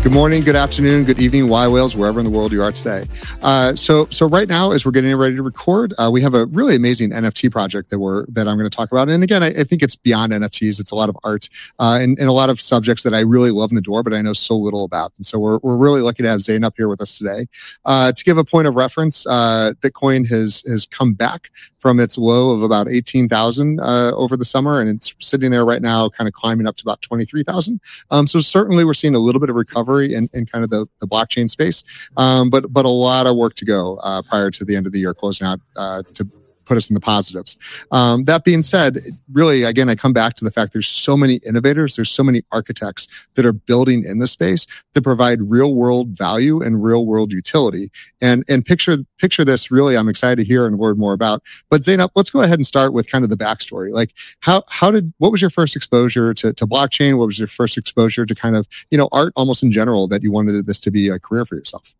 Good morning, good afternoon, good evening, yWhales, wherever in the world you are today. Uh, so, so right now, as we're getting ready to record, uh, we have a really amazing NFT project that we're that I'm going to talk about. And again, I, I, think it's beyond NFTs; it's a lot of art uh, and, and a lot of subjects that I really love and adore, but I know so little about. And so, we're we're really lucky to have Zane up here with us today. Uh, to give a point of reference, uh, Bitcoin has has come back from its low of about 18,000 uh, over the summer, and it's sitting there right now, kind of climbing up to about 23,000. Um, so certainly we're seeing a little bit of recovery in, in kind of the, the blockchain space, um, but but a lot of work to go uh, prior to the end of the year closing out uh, to put us in the positives. Um, that being said, really, again, I come back to the fact there's so many innovators, there's so many architects that are building in the space that provide real world value and real world utility. And and picture picture this. Really, I'm excited to hear and learn more about. But Zeynep, let's go ahead and start with kind of the backstory. Like, how how did what was your first exposure to to blockchain? What was your first exposure to kind of you know art almost in general that you wanted this to be a career for yourself?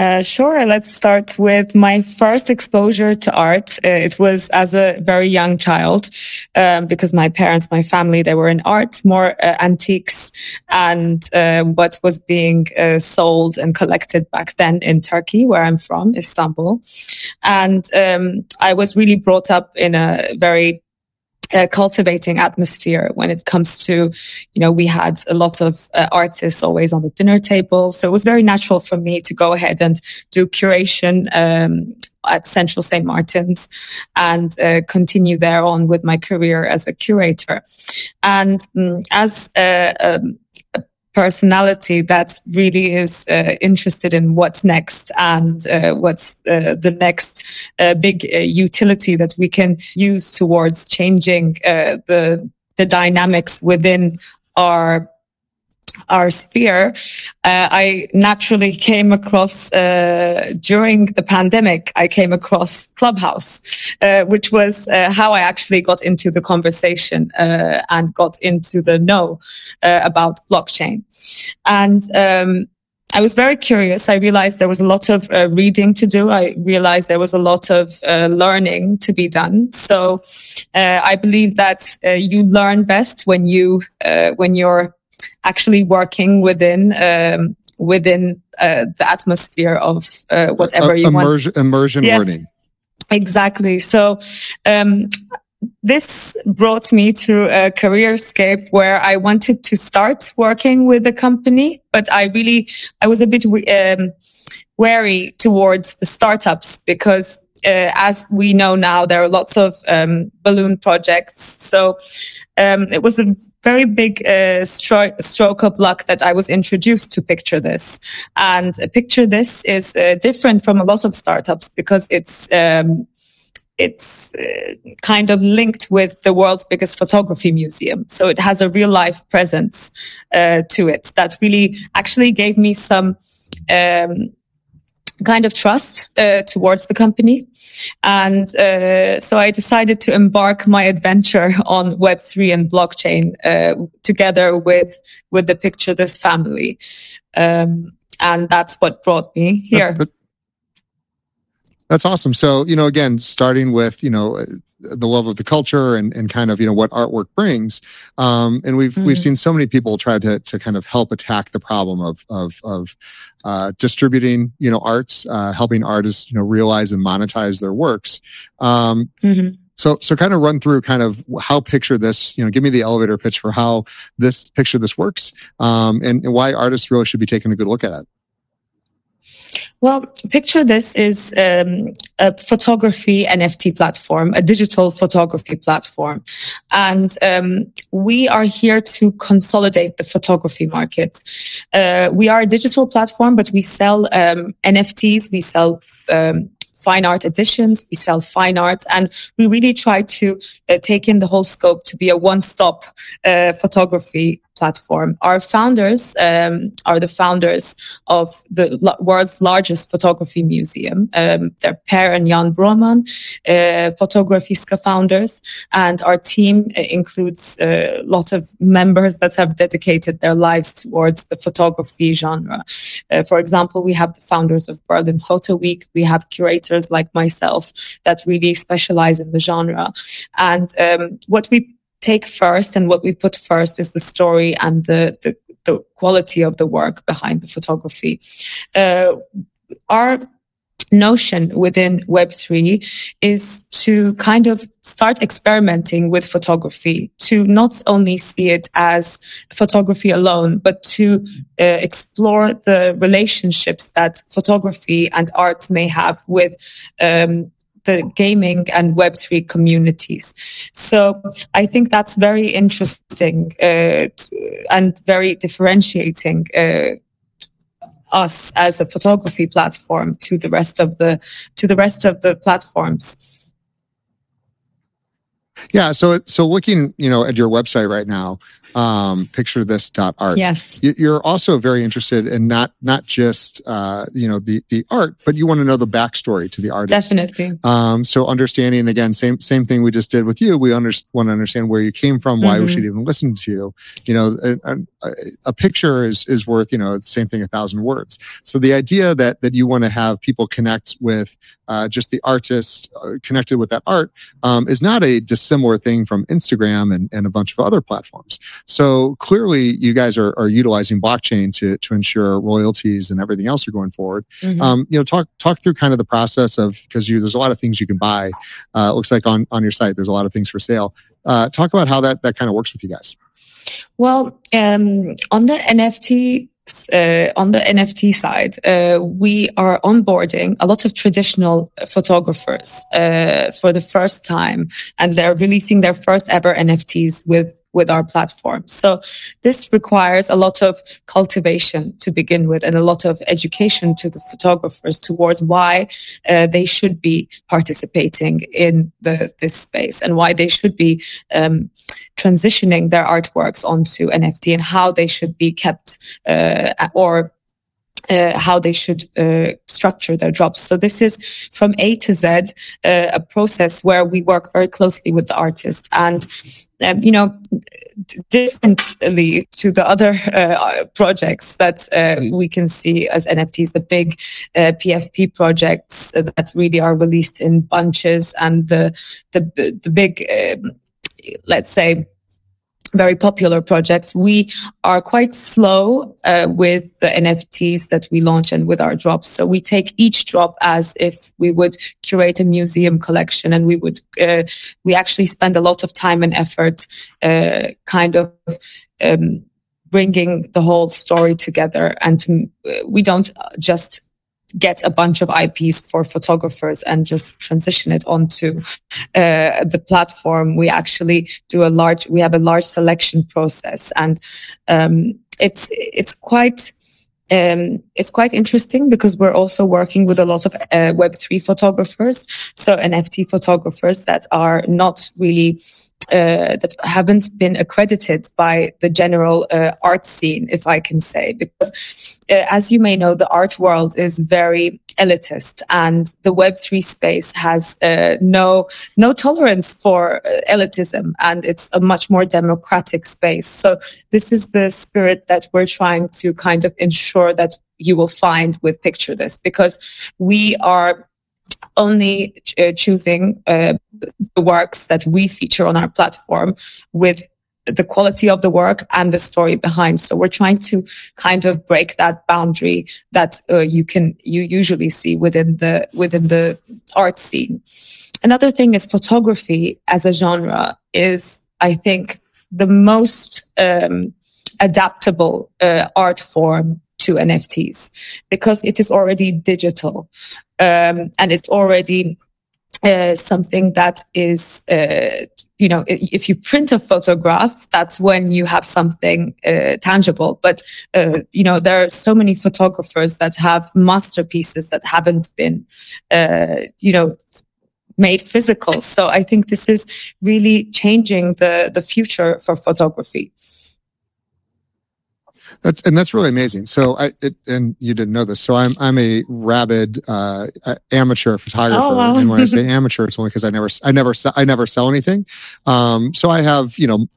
Uh, sure. Let's start with my first exposure to art. Uh, it was as a very young child, um, because my parents, my family, they were in art, more uh, antiques, and uh, what was being uh, sold and collected back then in Turkey, where I'm from, Istanbul. And um, I was really brought up in a very uh, cultivating atmosphere when it comes to, you know, we had a lot of uh, artists always on the dinner table. So it was very natural for me to go ahead and do curation um, at Central St. Martin's and uh, continue there on with my career as a curator. And um, as a, um, personality that really is uh, interested in what's next and uh, what's uh, the next uh, big uh, utility that we can use towards changing uh, the the dynamics within our our sphere, uh, I naturally came across uh, during the pandemic. I came across Clubhouse, uh, which was uh, how I actually got into the conversation uh, and got into the know uh, about blockchain. And um, I was very curious. I realized there was a lot of reading to do. I realized there was a lot of learning to be done. So I believe that you learn best when you when you're actually working within um, within uh, the atmosphere of uh, whatever you immersion, want. Immersion yes, learning. Exactly. So um, this brought me to a careerscape where I wanted to start working with a company, but I really I was a bit um, wary towards the startups because. Uh, as we know now, there are lots of um, balloon projects. So um, it was a very big uh, stro- stroke of luck that I was introduced to Picture This. And uh, Picture This is uh, different from a lot of startups because it's um, it's uh, kind of linked with the world's biggest photography museum. So it has a real life presence uh, to it that really actually gave me some um, kind of trust uh, towards the company. And uh, so I decided to embark my adventure on Web3 and blockchain uh, together with, with the Picture This family. Um, and that's what brought me here. That's awesome. So, you know, again, starting with, you know, the love of the culture and, and kind of you know what artwork brings um, and we've mm. we've seen so many people try to to kind of help attack the problem of of of uh, distributing you know arts uh, helping artists you know realize and monetize their works um, mm-hmm. so so kind of run through kind of how picture this you know give me the elevator pitch for how this picture this works um, and, and why artists really should be taking a good look at it well, picture this is um, a photography NFT platform, a digital photography platform. And um, we are here to consolidate the photography market. Uh, we are a digital platform, but we sell um, NFTs, we sell um, fine art editions, we sell fine art, and we really try to uh, take in the whole scope to be a one-stop uh, photography platform. Our founders um, are the founders of the world's largest photography museum. Um, they're Per and Jan Broman, uh, Fotografiska founders, and our team uh, includes a lot of members that have dedicated their lives towards the photography genre. Uh, for example, we have the founders of Berlin Photo Week. We have curators like myself that really specialize in the genre. And um, what we take first and what we put first is the story and the, the, the quality of the work behind the photography. Uh, our notion within Web3 is to kind of start experimenting with photography, to not only see it as photography alone, but to uh, explore the relationships that photography and art may have with um, the gaming and Web3 communities. So I think that's very interesting uh, and very differentiating. Uh, us as a photography platform to the rest of the to the rest of the platforms yeah so so looking you know at your website right now um, picture this dot art. Yes. You're also very interested in not not just uh, you know the the art, but you want to know the backstory to the artist. Definitely. Um, so understanding again, same same thing we just did with you. We under, want to understand where you came from, why mm-hmm. we should even listen to you. You know, a, a, a, picture is is worth you know the same thing a thousand words. So the idea that that you want to have people connect with uh, just the artist uh, connected with that art um, is not a dissimilar thing from Instagram and, and a bunch of other platforms. So clearly, you guys are, are utilizing blockchain to to ensure royalties and everything else are going forward. Mm-hmm. Um, you know, talk talk through kind of the process of because you there's a lot of things you can buy. Uh, it looks like on on your site there's a lot of things for sale. Uh, talk about how that that kind of works with you guys. Well, um, on the NFT uh, on the NFT side, uh, we are onboarding a lot of traditional photographers uh, for the first time, and they're releasing their first ever NFTs with with our platform. So this requires a lot of cultivation to begin with and a lot of education to the photographers towards why uh, they should be participating in the, this space and why they should be um, transitioning their artworks onto NFT and how they should be kept uh, or uh, how they should uh, structure their jobs. So this is from A to Z, uh, a process where we work very closely with the artist and um, you know, differently to the other uh, projects that uh, we can see as NFTs, the big uh, PFP projects that really are released in bunches, and the the the big, um, let's say very popular projects. We are quite slow uh, with the NFTs that we launch and with our drops. So we take each drop as if we would curate a museum collection, and we would uh, we actually spend a lot of time and effort, uh, kind of. Um, bringing the whole story together and to, we don't just get a bunch of IPs for photographers and just transition it onto uh, the platform. We actually do a large, we have a large selection process, and um, it's it's quite. Um, it's quite interesting because we're also working with a lot of uh, Web3 photographers, so NFT photographers that are not really uh, that haven't been accredited by the general uh, art scene, if I can say, because uh, as you may know, the art world is very elitist, and the Web three space has uh, no no tolerance for uh, elitism, and it's a much more democratic space. So this is the spirit that we're trying to kind of ensure that you will find with Picture This, because we are only uh, choosing uh, the works that we feature on our platform with the quality of the work and the story behind. So we're trying to kind of break that boundary that uh, you can you usually see within the within the art scene. Another thing is photography as a genre is, I think, the most um, adaptable uh, art form to NFTs because it is already digital um, and it's already uh, something that is, uh, you know, if you print a photograph, that's when you have something uh, tangible. But, uh, you know, there are so many photographers that have masterpieces that haven't been, uh, you know, made physical. So I think this is really changing the, the future for photography. That's and that's really amazing. So I it, and you didn't know this. So I'm I'm a rabid uh, amateur photographer. Oh, wow. and when I say amateur, it's only because I never I never I never sell anything. Um, so I have you know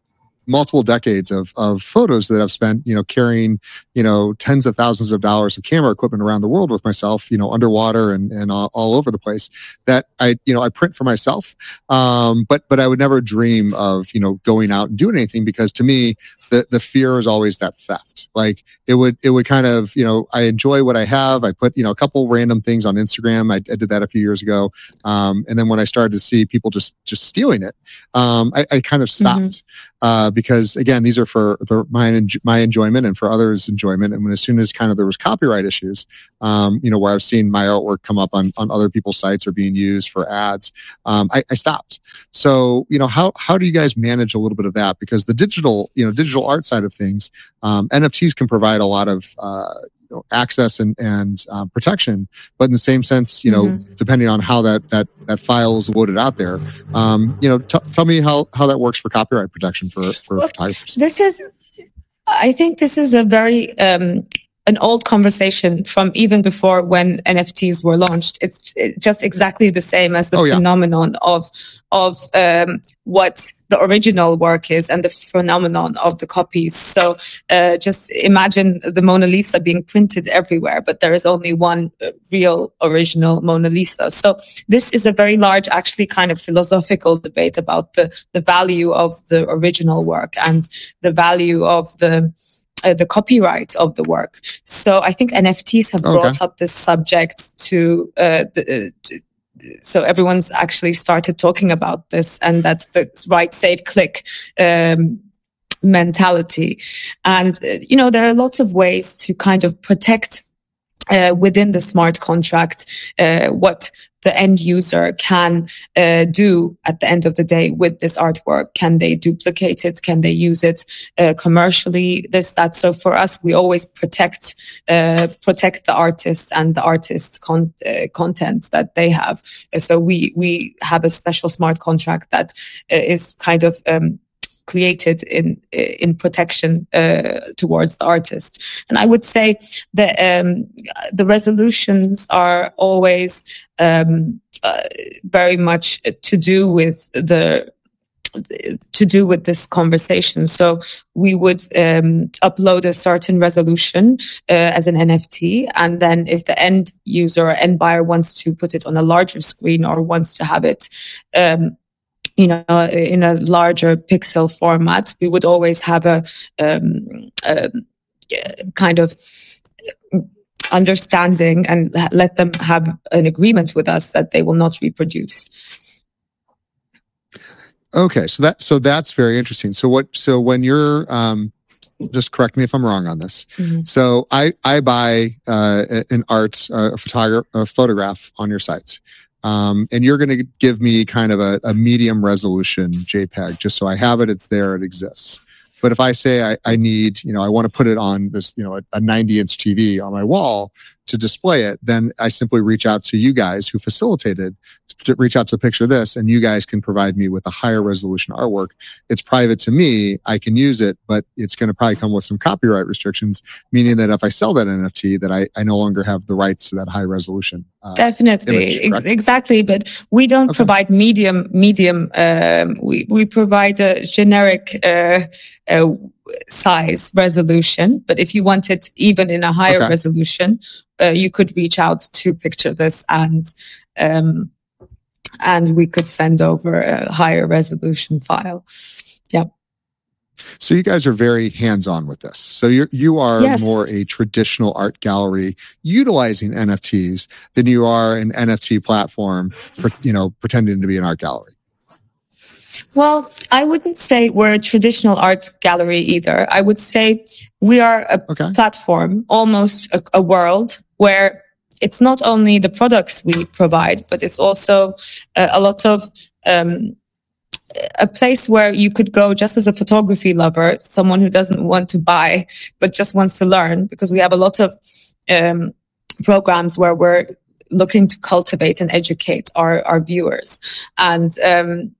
multiple decades of of photos that I've spent, you know, carrying, you know, tens of thousands of dollars of camera equipment around the world with myself, you know, underwater and and all, all over the place. That I, you know, I print for myself, um, but but I would never dream of you know going out and doing anything because to me the the fear is always that theft. Like it would it would kind of you know I enjoy what I have. I put you know a couple random things on Instagram. I, I did that a few years ago, um, and then when I started to see people just just stealing it, um, I, I, kind of mm-hmm. stopped. Mm-hmm. Uh, because again, these are for the, my my enjoyment and for others' enjoyment. And when as soon as kind of there was copyright issues, um, you know, where I've seen my artwork come up on on other people's sites or being used for ads, um, I, I stopped. So you know, how how do you guys manage a little bit of that? Because the digital, you know, digital art side of things, um, NFTs can provide a lot of uh, access and and uh, protection. But in the same sense, you know, mm-hmm. depending on how that that that file is loaded out there, um, you know, t- tell me how how that works for copyright protection for for well, photographers. This is, I think, this is a very um, an old conversation from even before when NFTs were launched. It's, just exactly the same as the oh, phenomenon of of um, what the original work is and the phenomenon of the copies. So uh, just imagine the Mona Lisa being printed everywhere, but there is only one uh, real original Mona Lisa. So this is a very large, actually, kind of philosophical debate about the the value of the original work and the value of the uh, the copyright of the work. So I think NFTs have okay. brought up this subject to, uh, the, uh, to so everyone's actually started talking about this, and that's the right safe click um, mentality. And uh, you know there are lots of ways to kind of protect uh, within the smart contract uh, what the end user can uh, do at the end of the day with this artwork. Can they duplicate it? Can they use it uh, commercially? This, that. So for us, we always protect uh, protect the artists and the artists' con- uh, content that they have. So we we have a special smart contract that uh, is kind of um, created in in protection uh, towards the artist. And I would say that um, the resolutions are always um, uh, very much to do with the to do with this conversation. So we would um, upload a certain resolution uh, as an NFT, and then if the end user or end buyer wants to put it on a larger screen or wants to have it um, you know, in a larger pixel format, we would always have a, um, a kind of understanding and let them have an agreement with us that they will not reproduce. Okay, so that so that's very interesting. So what? So when you're um, just correct me if I'm wrong on this. Mm-hmm. So I I buy uh, an art uh, a photograph a photograph on your sites. Um, and you're going to give me kind of a, a, medium resolution JPEG, just so I have it, it's there, it exists. But if I say I, I need, you know, I want to put it on this, you know, a, a 90 inch TV on my wall, to display it, then I simply reach out to you guys who facilitated to reach out to the picture of this, and you guys can provide me with a higher resolution artwork. It's private to me. I can use it, but it's going to probably come with some copyright restrictions, meaning that if I sell that NFT, that I, I no longer have the rights to that high resolution. Uh, Definitely, image, exactly. But we don't okay. provide medium. Medium. Um, we we provide a generic. Uh, uh, size resolution but if you want it even in a higher okay. resolution uh, you could reach out to picture this and um, and we could send over a higher resolution file. Yeah. So you guys are very hands-on with this. So you you are yes. more a traditional art gallery utilizing NFTs than you are an NFT platform, for, you know, pretending to be an art gallery. Well, I wouldn't say we're a traditional art gallery either. I would say we are a okay. platform, almost a, a world where it's not only the products we provide, but it's also uh, a lot of um, a place where you could go just as a photography lover, someone who doesn't want to buy but just wants to learn, because we have a lot of um, programs where we're looking to cultivate and educate our our viewers and. Um,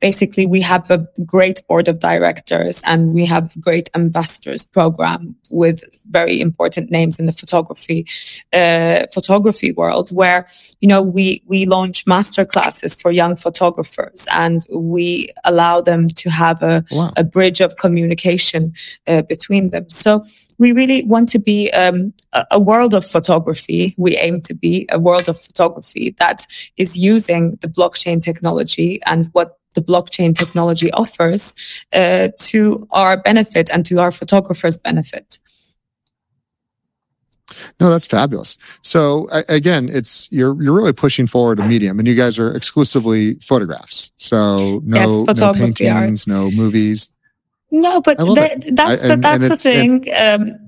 basically we have a great board of directors and we have great ambassadors program with very important names in the photography uh, photography world where you know we we launch master classes for young photographers and we allow them to have a, wow. a bridge of communication uh, between them so we really want to be um, a, a world of photography. We aim to be a world of photography that is using the blockchain technology and what the blockchain technology offers uh, to our benefit and to our photographers' benefit. No, that's fabulous. So again, it's you're you're really pushing forward a medium, and you guys are exclusively photographs. So no, yes, no paintings, art. no movies. No, but that, that's I, the, that's and the thing. Um,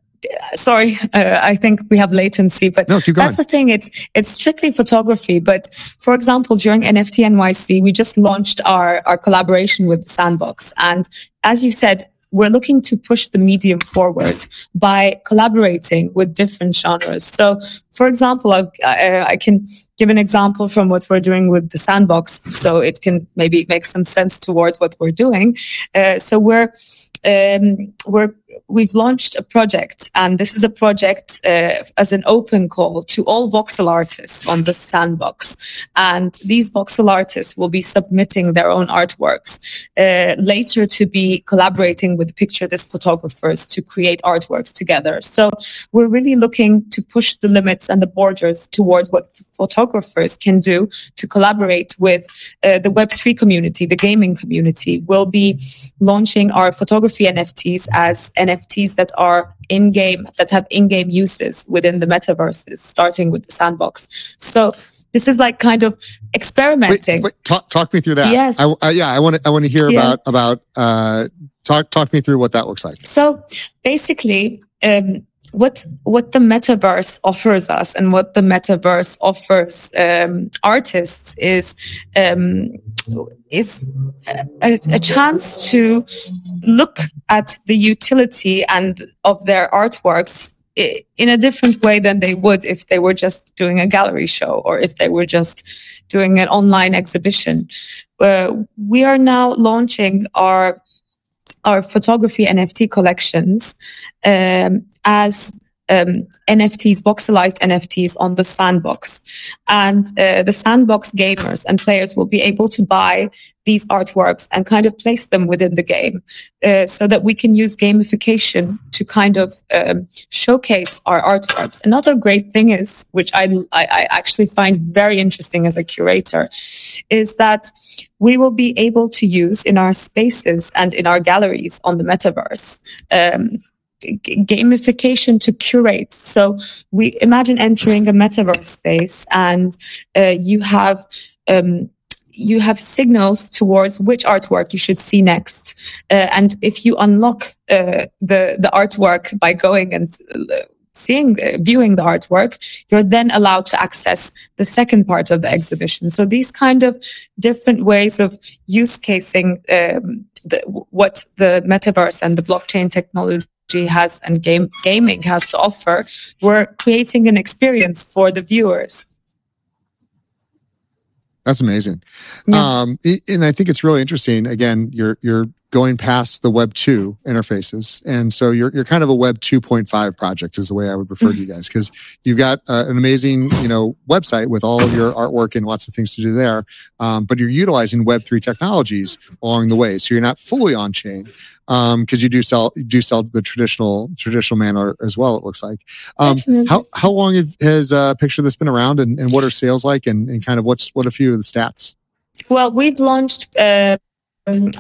sorry, uh, I think we have latency, but no, that's the thing. It's it's strictly photography. But for example, during NFT NYC, we just launched our our collaboration with the Sandbox, and as you said, we're looking to push the medium forward by collaborating with different genres. So, for example, I, I, I can give an example from what we're doing with the Sandbox, so it can maybe make some sense towards what we're doing. Uh, so we're um, we're we've launched a project, and this is a project uh, as an open call to all voxel artists on the sandbox. And these voxel artists will be submitting their own artworks uh, later to be collaborating with Picture This photographers to create artworks together. So we're really looking to push the limits and the borders towards what photographers can do to collaborate with uh, the Web3 community, the gaming community. We'll be launching our photography NFTs as NFTs that are in game, that have in game uses within the metaverses, starting with the sandbox. So this is like kind of experimenting. Wait, wait, talk, talk me through that. Yes. I, I, yeah, I want to. I want to hear yeah. about about. Uh, talk talk me through what that looks like. So basically, um, what what the metaverse offers us and what the metaverse offers um, artists is um, is a, a, chance to look at the utility and of their artworks in a different way than they would if they were just doing a gallery show or if they were just doing an online exhibition. Uh, we are now launching our our photography NFT collections um, as um, NFTs, voxelized NFTs on the sandbox. And uh, the sandbox gamers and players will be able to buy these artworks and kind of place them within the game uh, so that we can use gamification to kind of um, showcase our artworks. Another great thing is, which I, I, I actually find very interesting as a curator, is that we will be able to use in our spaces and in our galleries on the metaverse. Um, gamification to curate. So we imagine entering a metaverse space and uh, you have um, you have signals towards which artwork you should see next. Uh, and if you unlock uh, the the artwork by going and uh, seeing uh, viewing the artwork you're then allowed to access the second part of the exhibition so these kind of different ways of use casing um, the, what the metaverse and the blockchain technology has and game gaming has to offer we're creating an experience for the viewers that's amazing. Yeah. Um, and I think it's really interesting. Again, you're you're going past the Web two interfaces, and so you're you're kind of a Web two point five project is the way I would refer to you guys because you've got uh, an amazing you know website with all of your artwork and lots of things to do there, um, but you're utilizing Web three technologies along the way. So you're not fully on chain, because um, you do sell you do sell the traditional traditional manner as well. It looks like. Um, how how long have, has uh, Picture This been around, and, and what are sales like, and, and kind of what's what a few of the stats? Well, we've launched uh,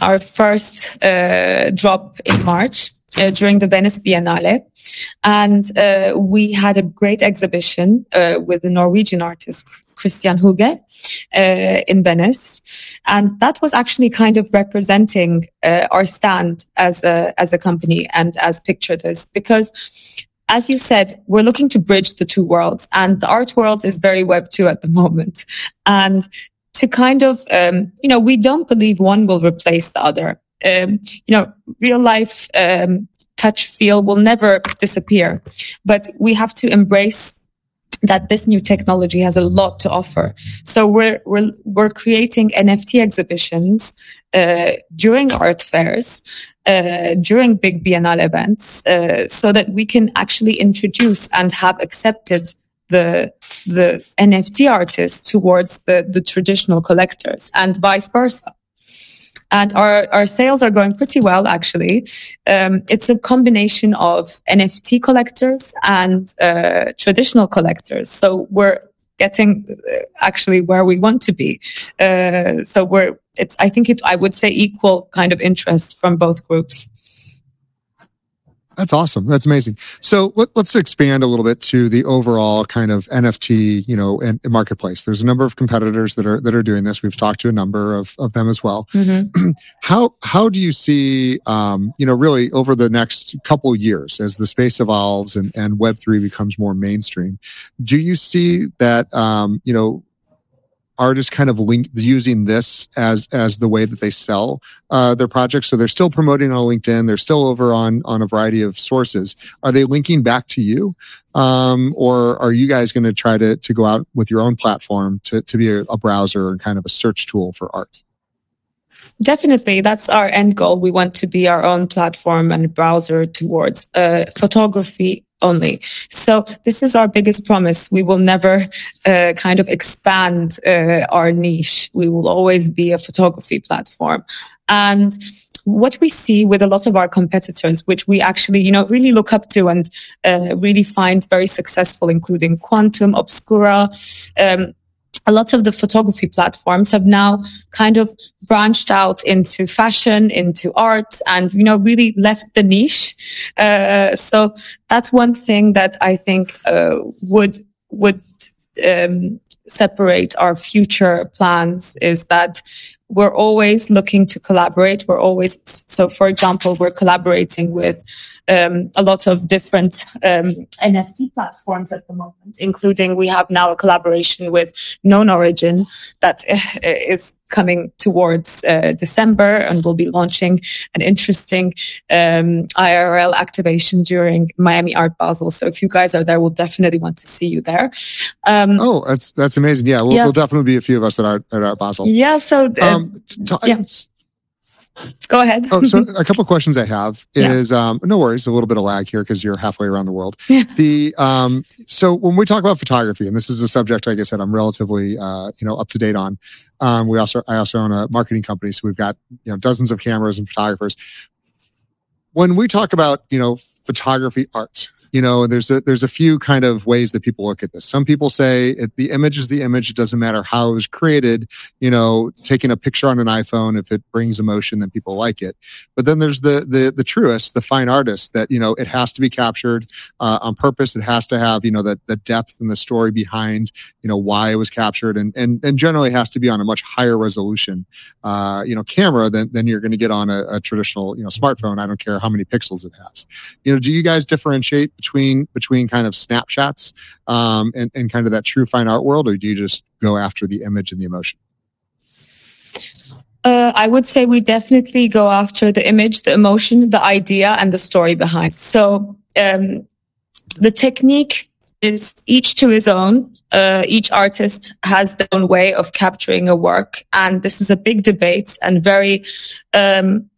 our first uh, drop in March. Uh, during the Venice Biennale. And uh, we had a great exhibition uh, with the Norwegian artist Christian Houge uh, in Venice, and that was actually kind of representing uh, our stand as a as a company and as Picture This because as you said, we're looking to bridge the two worlds, and the art world is very Web two at the moment, and to kind of, um, you know, we don't believe one will replace the other. Um, you know, real life um, touch feel will never disappear, but we have to embrace that this new technology has a lot to offer. So we're we're we're creating NFT exhibitions uh, during art fairs, uh, during big biennale events, uh, so that we can actually introduce and have accepted the the NFT artists towards the the traditional collectors, and vice versa. And our, our sales are going pretty well actually. Um, it's a combination of nft collectors and uh, traditional collectors. So we're getting uh, actually where we want to be. Uh, so we're it's i think it i would say equal kind of interest from both groups that's awesome. That's amazing. So let, us expand a little bit to the overall kind of NFT, you know, and, marketplace. There's a number of competitors that are that are doing this. We've talked to a number of, of them as well. Mm-hmm. how how do you see, um, you know, really over the next couple years as the space evolves and and Web three becomes more mainstream? Do you see that, um, you know, artists kind of link using this as as the way that they sell uh, their projects. So they're still promoting on LinkedIn. They're still over on on a variety of sources. Are they linking back to you, um, or are you guys going to try to to go out with your own platform to to be a, a browser and kind of a search tool for art? Definitely, that's our end goal. We want to be our own platform and browser towards uh, photography only. So this is our biggest promise. We will never uh, kind of expand uh, our niche. We will always be a photography platform. And what we see with a lot of our competitors, which we actually, you know, really look up to and uh, really find very successful, including Quantum, Obscura, um, a lot of the photography platforms have now kind of branched out into fashion, into art, and you know really left the niche. Uh, so that's one thing that I think uh, would would um, separate our future plans is that we're always looking to collaborate. We're always so. For example, we're collaborating with um, a lot of different um, NFT platforms at the moment, including we have now a collaboration with KnownOrigin that is coming towards uh, December and we'll be launching an interesting um, IRL activation during Miami Art Basel. So if you guys are there, we'll definitely want to see you there. Um, oh, that's that's amazing. Yeah, we'll, yeah. we'll definitely be a few of us at Art, at Art Basel. Yeah. So uh, um, t- yeah. Go ahead. oh, so a couple questions I have is yeah. um, no worries, a little bit of lag here because you're halfway around the world. Yeah. The um, so when we talk about photography, and this is a subject, like I said, I'm relatively uh, you know up to date on. Um, we also I also own a marketing company, so we've got you know dozens of cameras and photographers. When we talk about you know photography art, you know there's a there's a few kind of ways that people look at this. Some people say it, the image is the image. It doesn't matter how it was created you know taking a picture on an iphone if it brings emotion then people like it. But then there's the the the truest the fine artist that you know it has to be captured uh, on purpose. It has to have you know the, the depth and the story behind you know why it was captured. And and, and generally has to be on a much higher resolution uh, you know camera than, than you're going to get on a, a traditional you know smartphone. I don't care how many pixels it has. You know do you guys differentiate between between kind of snapshots um, and, and kind of that true fine art world, or do you just go after the image and the emotion? Uh, I would say we definitely go after the image, the emotion, the idea, and the story behind. So um, the technique is each to his own. Uh, each artist has their own way of capturing a work, and this is a big debate and very um,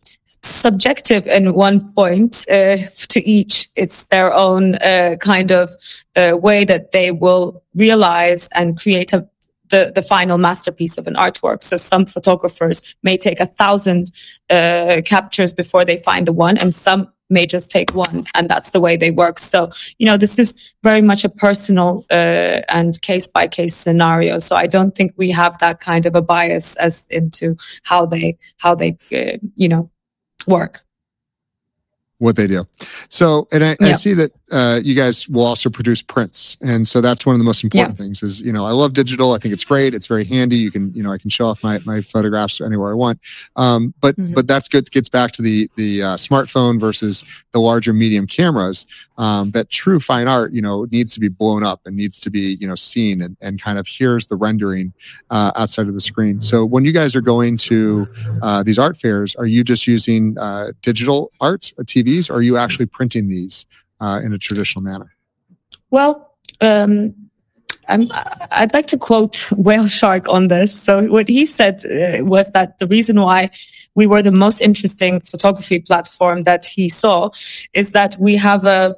subjective in one point uh, to each. It's their own uh, kind of uh, way that they will realize and create a, the, the final masterpiece of an artwork. So some photographers may take a thousand uh, captures before they find the one, and some may just take one, and that's the way they work. So you know, this is very much a personal uh, and case by case scenario. So I don't think we have that kind of a bias as into how they how they uh, you know work. What they do. So, and I, yeah. I see that uh, you guys will also produce prints, and so that's one of the most important yeah. things. Is you know, I love digital. I think it's great. It's very handy. You can you know, I can show off my my photographs anywhere I want. Um, but mm-hmm. but that's good. Gets back to the the uh, smartphone versus the larger medium cameras. Um, that true fine art, you know, needs to be blown up and needs to be you know seen and and kind of here's the rendering uh, outside of the screen. So when you guys are going to uh, these art fairs, are you just using uh, digital art, a TV? Or are you actually printing these uh, in a traditional manner? Well, um, i would like to quote WhaleShark on this. So what he said uh, was that the reason why we were the most interesting photography platform that he saw is that we have a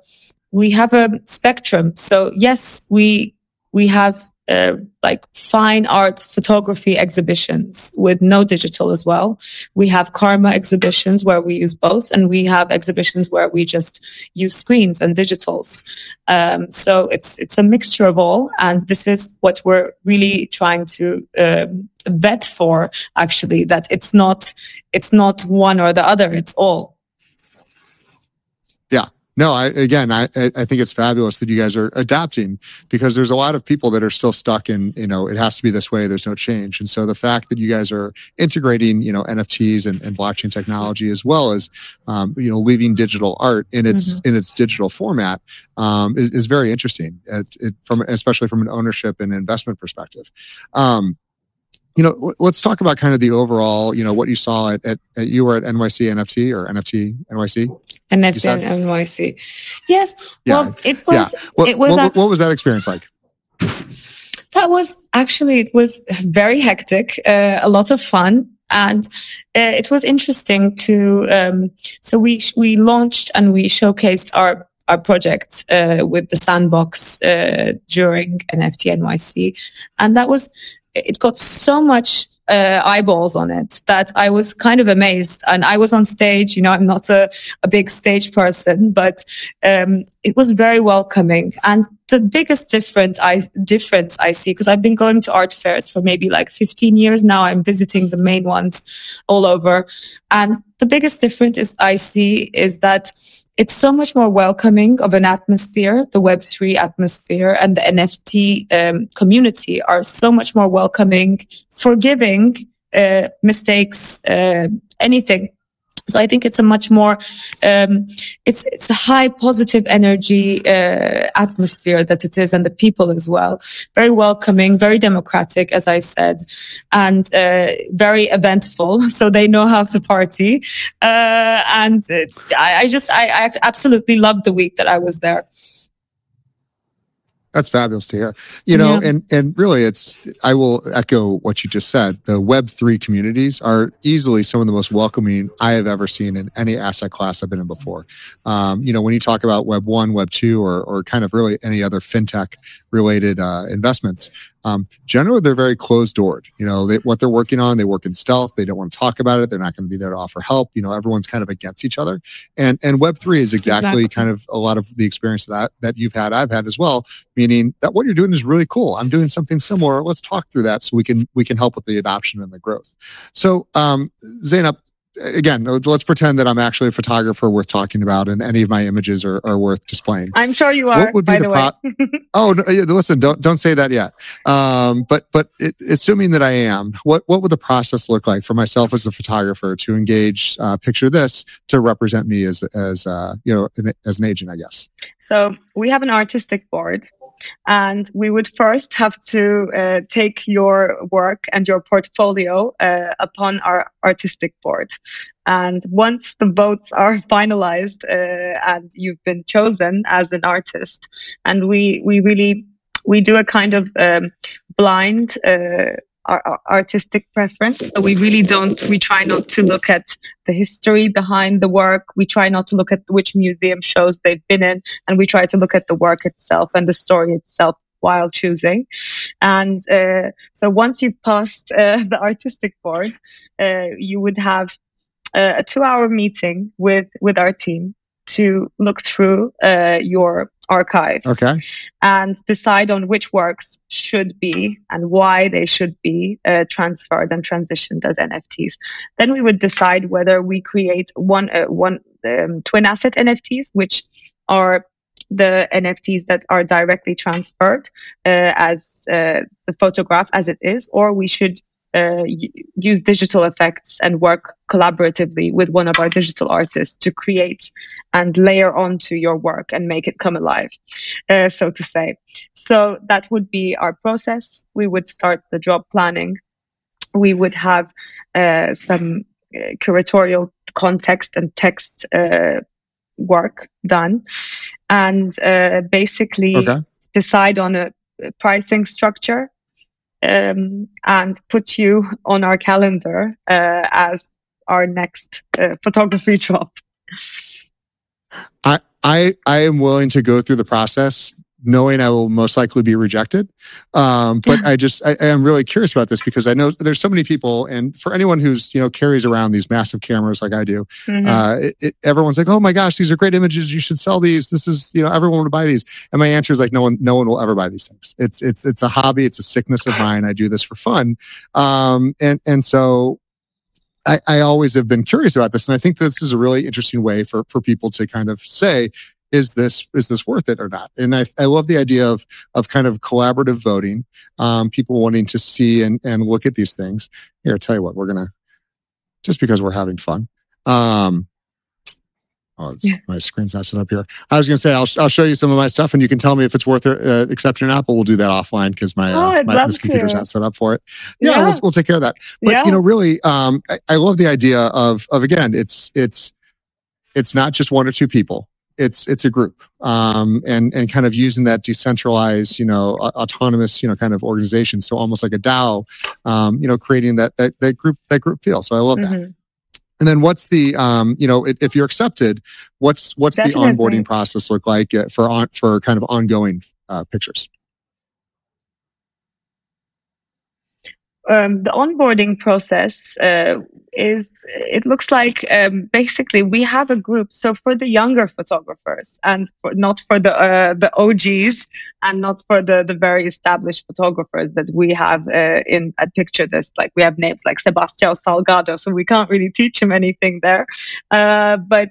we have a spectrum. So yes, we we have uh, like fine art photography exhibitions with no digital as well. We have karma exhibitions where we use both, and we have exhibitions where we just use screens and digitals. Um, so it's it's a mixture of all, and this is what we're really trying to um, bet for. Actually, that it's not it's not one or the other; it's all. No, I, again, I, I think it's fabulous that you guys are adapting because there's a lot of people that are still stuck in, you know, it has to be this way. There's no change. And so the fact that you guys are integrating, you know, NFTs and, and blockchain technology as well as, um, you know, leaving digital art in its, mm-hmm. in its digital format, um, is, is very interesting it, it, from, especially from an ownership and investment perspective. Um, you know, let's talk about kind of the overall, you know, what you saw at, at, at you were at NYC NFT or NFT NYC. NFT NYC. Yes. Yeah. Well, it was. Yeah. What, it was. What, a, what was that experience like? That was actually it was very hectic, uh, a lot of fun, and uh, it was interesting to. Um, so we we launched and we showcased our our project uh, with the sandbox uh, during NFT NYC, and that was it got so much uh, eyeballs on it that I was kind of amazed. And I was on stage, you know, I'm not a, a big stage person, but um, it was very welcoming. And the biggest difference I difference I see because I've been going to art fairs for maybe like 15 years now. I'm visiting the main ones all over, and the biggest difference is I see is that it's so much more welcoming of an atmosphere. The Web3 atmosphere and the NFT um, community are so much more welcoming, forgiving uh, mistakes, uh, anything. So I think it's a much more, um, it's it's a high positive energy uh, atmosphere that it is, and the people as well, very welcoming, very democratic, as I said, and uh, very eventful. So they know how to party, uh, and uh, I, I, just I, I absolutely loved the week that I was there. That's fabulous to hear. You know, yeah. and and really it's I will echo what you just said. The web 3 communities are easily some of the most welcoming I have ever seen in any asset class I've been in before. Um, you know, when you talk about web 1, web 2 or or kind of really any other fintech related uh, investments, um, generally they're very closed doored. You know, they, what they're working on, they work in stealth. They don't want to talk about it. They're not going to be there to offer help. You know, everyone's kind of against each other. And and Web three is exactly, exactly, kind of a lot of the experience that I, that you've had, I've had as well. Meaning that what you're doing is really cool. I'm doing something similar. Let's talk through that so we can we can help with the adoption and the growth. So um, Zeynep, again, let's pretend that I'm actually a photographer worth talking about, and any of my images are, are worth displaying. I'm sure you are. What would be the, the pro- Oh, no, listen, don't don't say that yet. Um, but but it, assuming that I am, what what would the process look like for myself as a photographer to engage uh, picture this to represent me as as uh, you know an, as an agent, I guess. So we have an artistic board and we would first have to uh, take your work and your portfolio uh, upon our artistic board. And once the votes are finalized uh, and you've been chosen as an artist, and we we really we do a kind of um, blind uh, our, our artistic preference. So we really don't, we try not to look at the history behind the work. We try not to look at which museum shows they've been in, and we try to look at the work itself and the story itself while choosing. And uh, so once you've passed uh, the artistic board, uh, you would have uh, a two hour meeting with, with our team to look through uh, your archive. Okay. And decide on which works should be and why they should be uh, transferred and transitioned as nfts then we would decide whether we create one uh, one um, twin asset NFTs, which are the NFTs that are directly transferred uh, as uh, the photograph as it is, or we should uh, use digital effects and work collaboratively with one of our digital artists to create and layer onto your work and make it come alive, uh, so to say. So that would be our process. We would start the job planning. We would have uh, some uh, curatorial context and text uh, work done, and uh, basically okay. decide on a pricing structure um, and put you on our calendar uh, as our next uh, photography drop. I, I I am willing to go through the process knowing I will most likely be rejected. Um, but I just, I, am really curious about this because I know there's so many people, and for anyone who's, you know, carries around these massive cameras like I do, mm-hmm. uh, it, it, everyone's like, oh my gosh, these are great images. You should sell these. This is, you know, everyone would buy these. And my answer is like, no one, no one will ever buy these things. It's, it's, it's a hobby. It's a sickness of mine. I do this for fun. Um, and, and so I, I, always have been curious about this, and I think this is a really interesting way for for people to kind of say, is this is this worth it or not? And I, I love the idea of of kind of collaborative voting, um, people wanting to see and and look at these things. Here, I tell you what, we're gonna just because we're having fun. Um, oh, yeah. my screen's not set up here. I was gonna say I'll I'll show you some of my stuff, and you can tell me if it's worth uh, accepting an Apple. We'll do that offline because my, oh, uh, my this computer's to. not set up for it. Yeah, yeah. We'll, we'll, take care of that. But yeah. you know, really, um, I, I love the idea of of again, it's it's it's not just one or two people it's it's a group um, and and kind of using that decentralized you know autonomous you know kind of organization so almost like a dao um, you know creating that, that that group that group feel so i love mm-hmm. that and then what's the um, you know if, you're accepted what's what's Definitely. the onboarding process look like uh, for on for kind of ongoing uh, pictures um, the onboarding process uh, is it looks like um, basically we have a group so for the younger photographers and for, not for the uh, the og's and not for the the very established photographers that we have uh, in at picture this like we have names like sebastião salgado so we can't really teach him anything there. Uh, but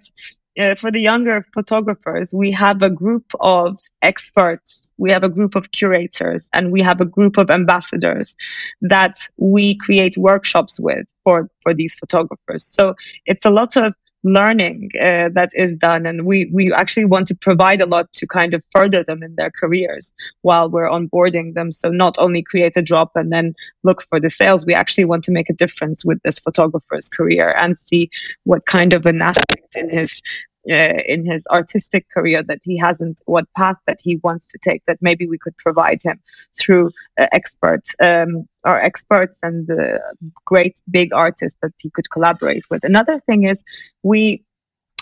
uh, for the younger photographers we have a group of experts. We have a group of curators and we have a group of ambassadors that we create workshops with for for these photographers. So it's a lot of learning uh, that is done. And we we actually want to provide a lot to kind of further them in their careers while we're onboarding them. So not only create a job and then look for the sales we actually want to make a difference with this photographer's career and see what kind of an aspect in his uh, in his artistic career that he hasn't, what path that he wants to take, that maybe we could provide him through uh, experts, um, or experts and uh, great big artists that he could collaborate with. Another thing is we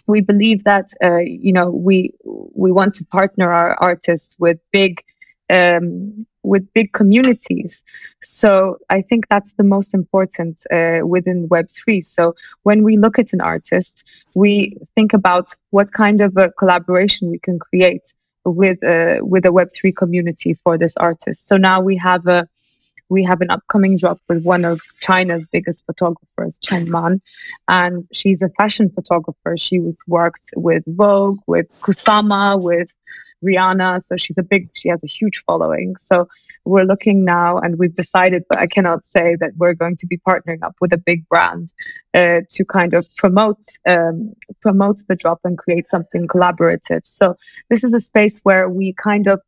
we believe that uh, you know we we want to partner our artists with big um, with big communities. So I think that's the most important uh, within Web3. So when we look at an artist, we think about what kind of a collaboration we can create with uh, with a Web3 community for this artist. So now we have a we have an upcoming drop with one of China's biggest photographers, Chen Man, and she's a fashion photographer. She was worked with Vogue, with Kusama, with Rihanna. So she's a big, she has a huge following. So we're looking now and we've decided, but I cannot say that we're going to be partnering up with a big brand uh, to kind of promote, um, promote the drop and create something collaborative. So this is a space where we kind of,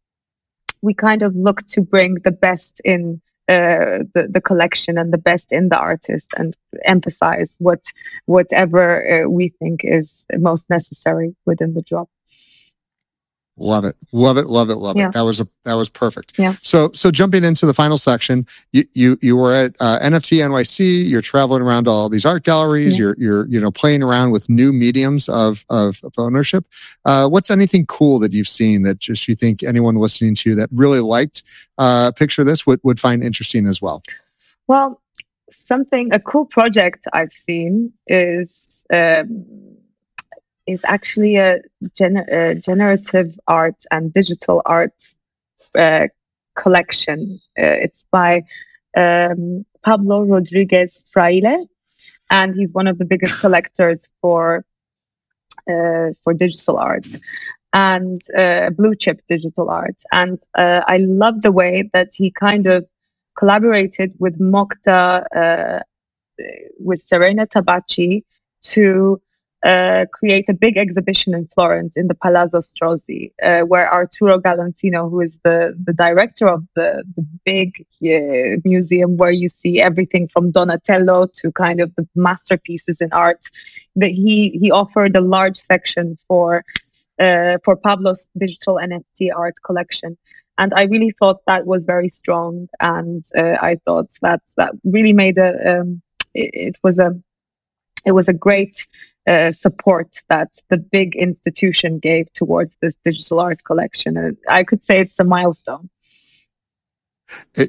we kind of look to bring the best in uh, the, the collection and the best in the artist and emphasize what whatever uh, we think is most necessary within the drop. Love it, love it, love it, love yeah. it. That was a that was perfect. Yeah. So so jumping into the final section, you you you were at uh, NFT NYC. You're traveling around all these art galleries. Yeah. You're you're you know playing around with new mediums of of, of ownership. Uh, what's anything cool that you've seen that just you think anyone listening to that really liked uh, picture this would would find interesting as well? Well, something a cool project I've seen is. Um, is actually a, gener- a generative art and digital art uh, collection. Uh, it's by um, Pablo Rodriguez Fraile, and he's one of the biggest collectors for uh, for digital art and uh, blue chip digital art. And uh, I love the way that he kind of collaborated with MoCDA, uh, with Serena Tabacchi to uh, create a big exhibition in Florence in the Palazzo Strozzi, uh, where Arturo Galansino, who is the, the director of the, the big uh, museum where you see everything from Donatello to kind of the masterpieces in art, that he, he offered a large section for uh, for Pablo's digital NFT art collection. And I really thought that was very strong, and uh, I thought that that really made a um, it, it was a it was a great uh, support that the big institution gave towards this digital art collection. And I could say it's a milestone.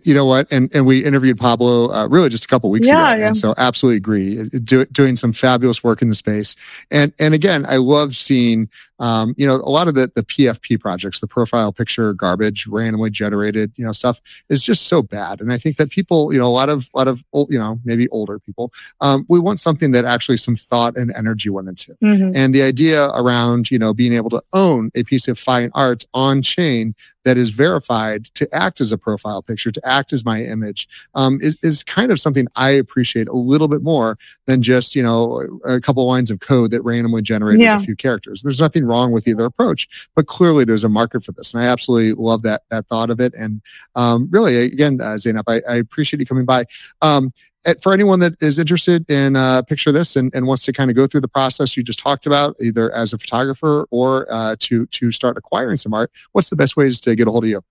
You know what? And and we interviewed Pablo uh, really just a couple weeks yeah, ago, yeah. and so absolutely agree. Do, doing some fabulous work in the space, and and again, I love seeing um, you know, a lot of the the PFP projects, the profile picture garbage, randomly generated, you know, stuff is just so bad. And I think that people, you know, a lot of a lot of you know maybe older people, um, we want something that actually some thought and energy went into. Mm-hmm. And the idea around you know being able to own a piece of fine art on chain that is verified to act as a profile picture, to act as my image, um, is, is kind of something I appreciate a little bit more than just, you know, a couple lines of code that randomly generated yeah. a few characters. There's nothing wrong with either approach, but clearly there's a market for this. And I absolutely love that, that thought of it. And um, really, again, uh, Zeynep, I, I appreciate you coming by. Um, for anyone that is interested in uh, picture this and, and, wants to kind of go through the process you just talked about either as a photographer or uh, to to start acquiring some art what's the best ways to get a hold of you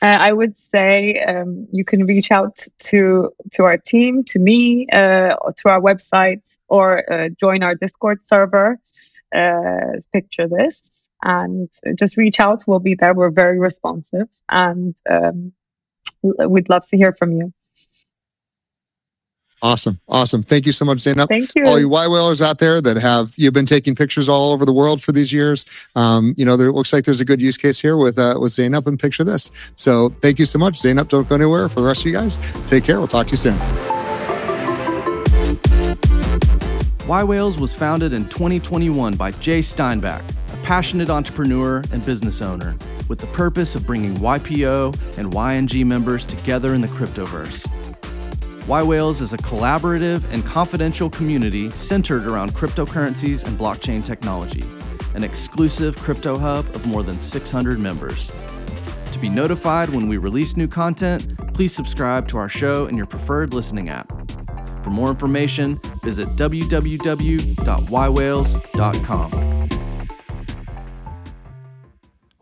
uh, I would say um, you can reach out to to our team, to me, uh, through our website, or uh, join our Discord server. Uh, picture this, and just reach out. We'll be there. We're very responsive, and um, we'd love to hear from you. Awesome. Awesome. Thank you so much, Zeynep. Thank you. All you Y whalers out there that have, you've been taking pictures all over the world for these years. Um, you know, there looks like there's a good use case here with, uh, with Zeynep and picture this. So thank you so much. Zeynep, don't go anywhere. For the rest of you guys, take care. We'll talk to you soon. yWhales was founded in 2021 by Jay Steinbach, a passionate entrepreneur and business owner, with the purpose of bringing YPO and YNG members together in the cryptoverse. yWhales is a collaborative and confidential community centered around cryptocurrencies and blockchain technology, an exclusive crypto hub of more than 600 members. To be notified when we release new content, please subscribe to our show in your preferred listening app. For more information, visit www.ywhales.com.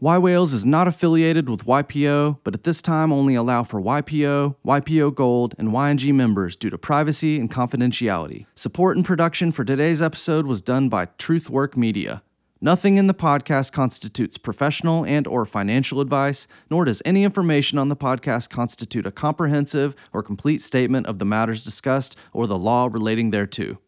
yWhales is not affiliated with YPO, but at this time only allow for YPO, YPO Gold, and YNG members due to privacy and confidentiality. Support and production for today's episode was done by Truthwork Media. Nothing in the podcast constitutes professional and or financial advice, nor does any information on the podcast constitute a comprehensive or complete statement of the matters discussed or the law relating thereto.